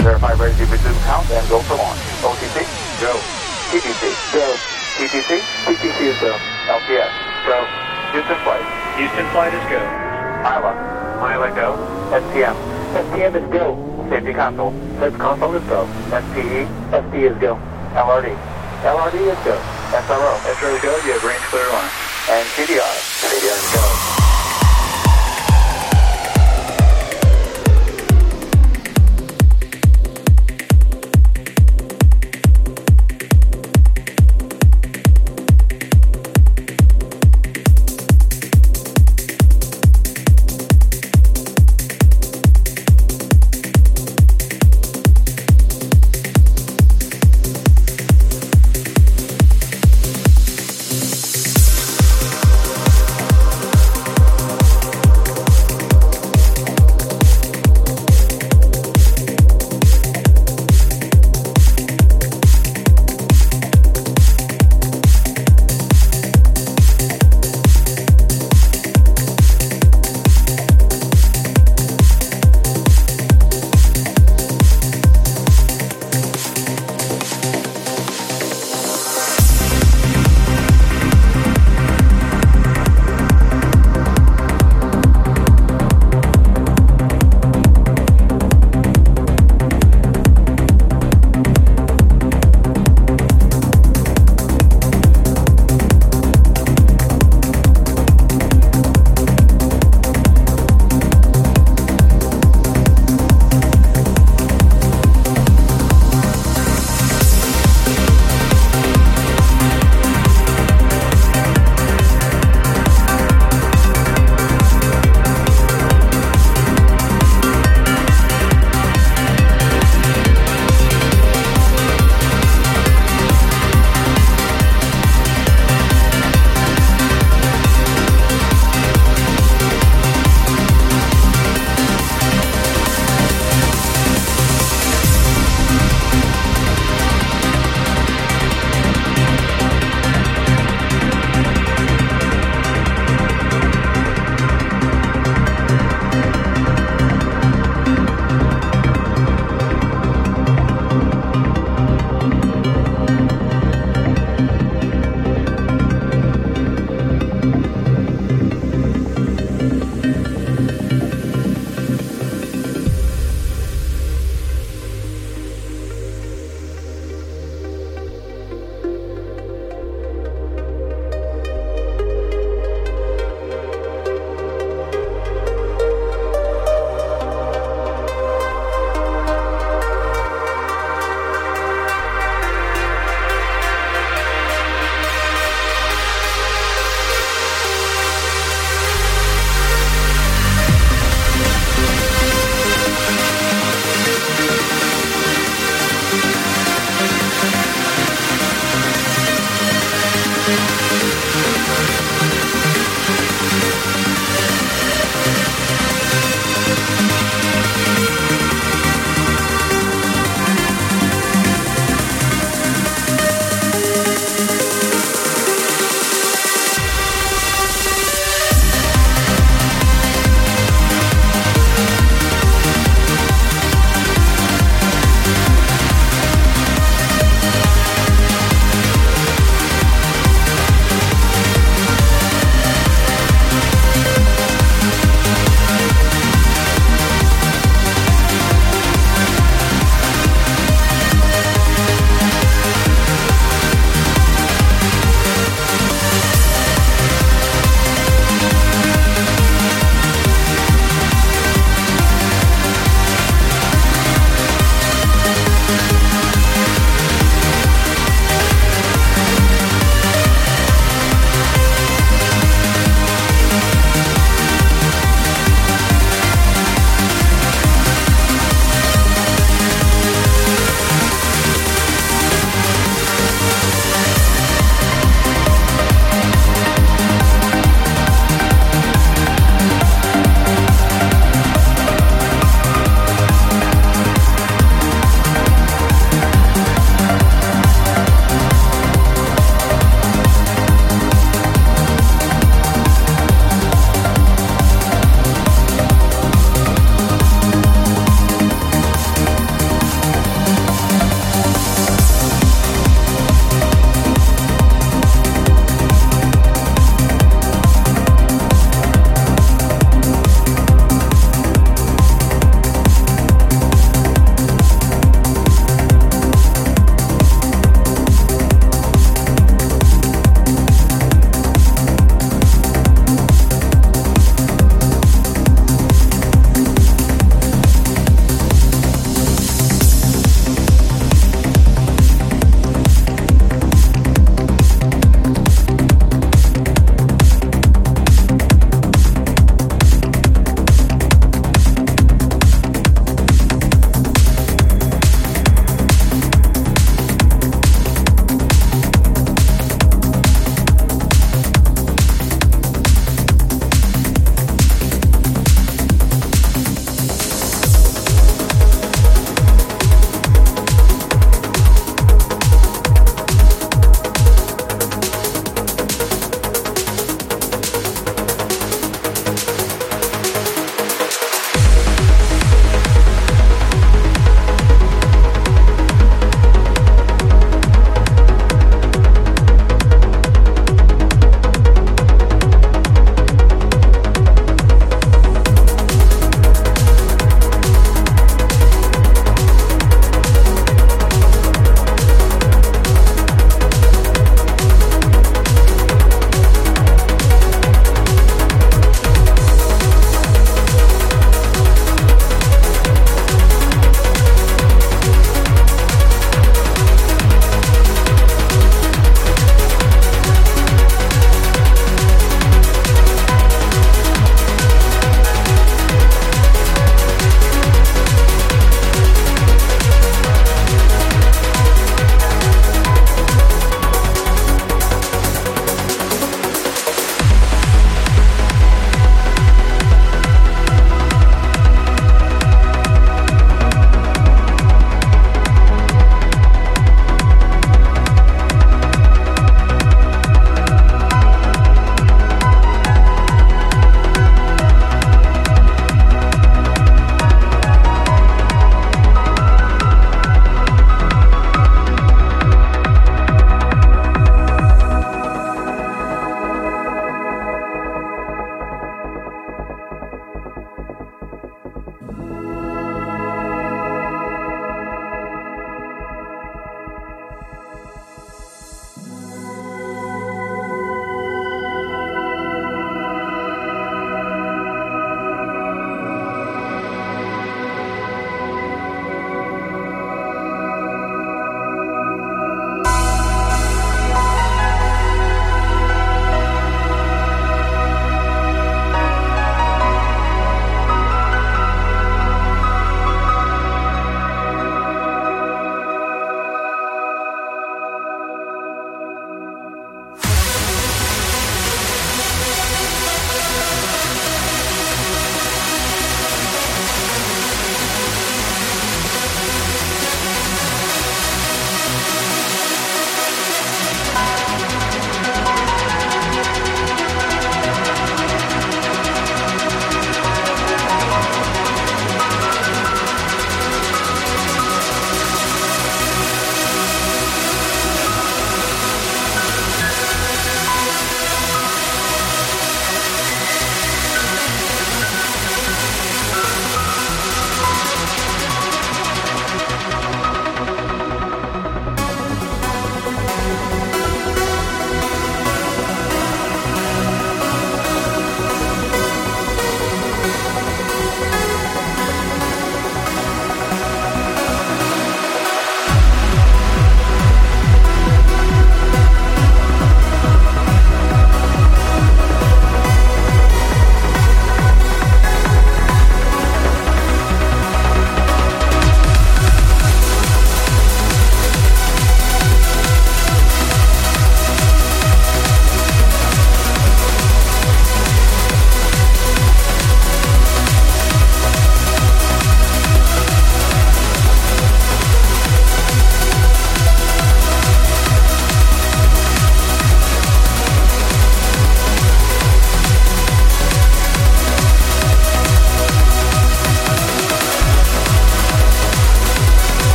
Verify ready to resume count and go for launch. OTC, go. TTC, go. TTC, TTC is go. LPS, go. Houston flight. Houston flight is go. Iowa, Iowa go. SPM, SPM is go. Safety console, Safety console is go. SPE, SP is go. LRD, LRD is go. SRO, SRO is go. You have range clear line. And CDR, CDR is go.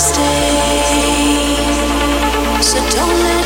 stay. So don't let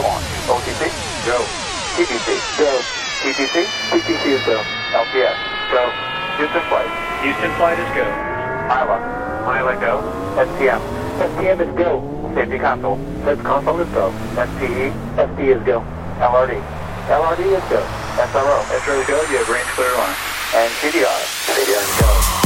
launch. OTC, go. TTC, go. TTC, TTC is go. LPS, go. Houston flight. Houston flight is go. Isla, Isla go. STM, STM is go. Safety console. Safety console is go. SPE, SD is go. LRD, LRD is go. SRO, SRO is go. You have range clear line. and CDR, CDR is go.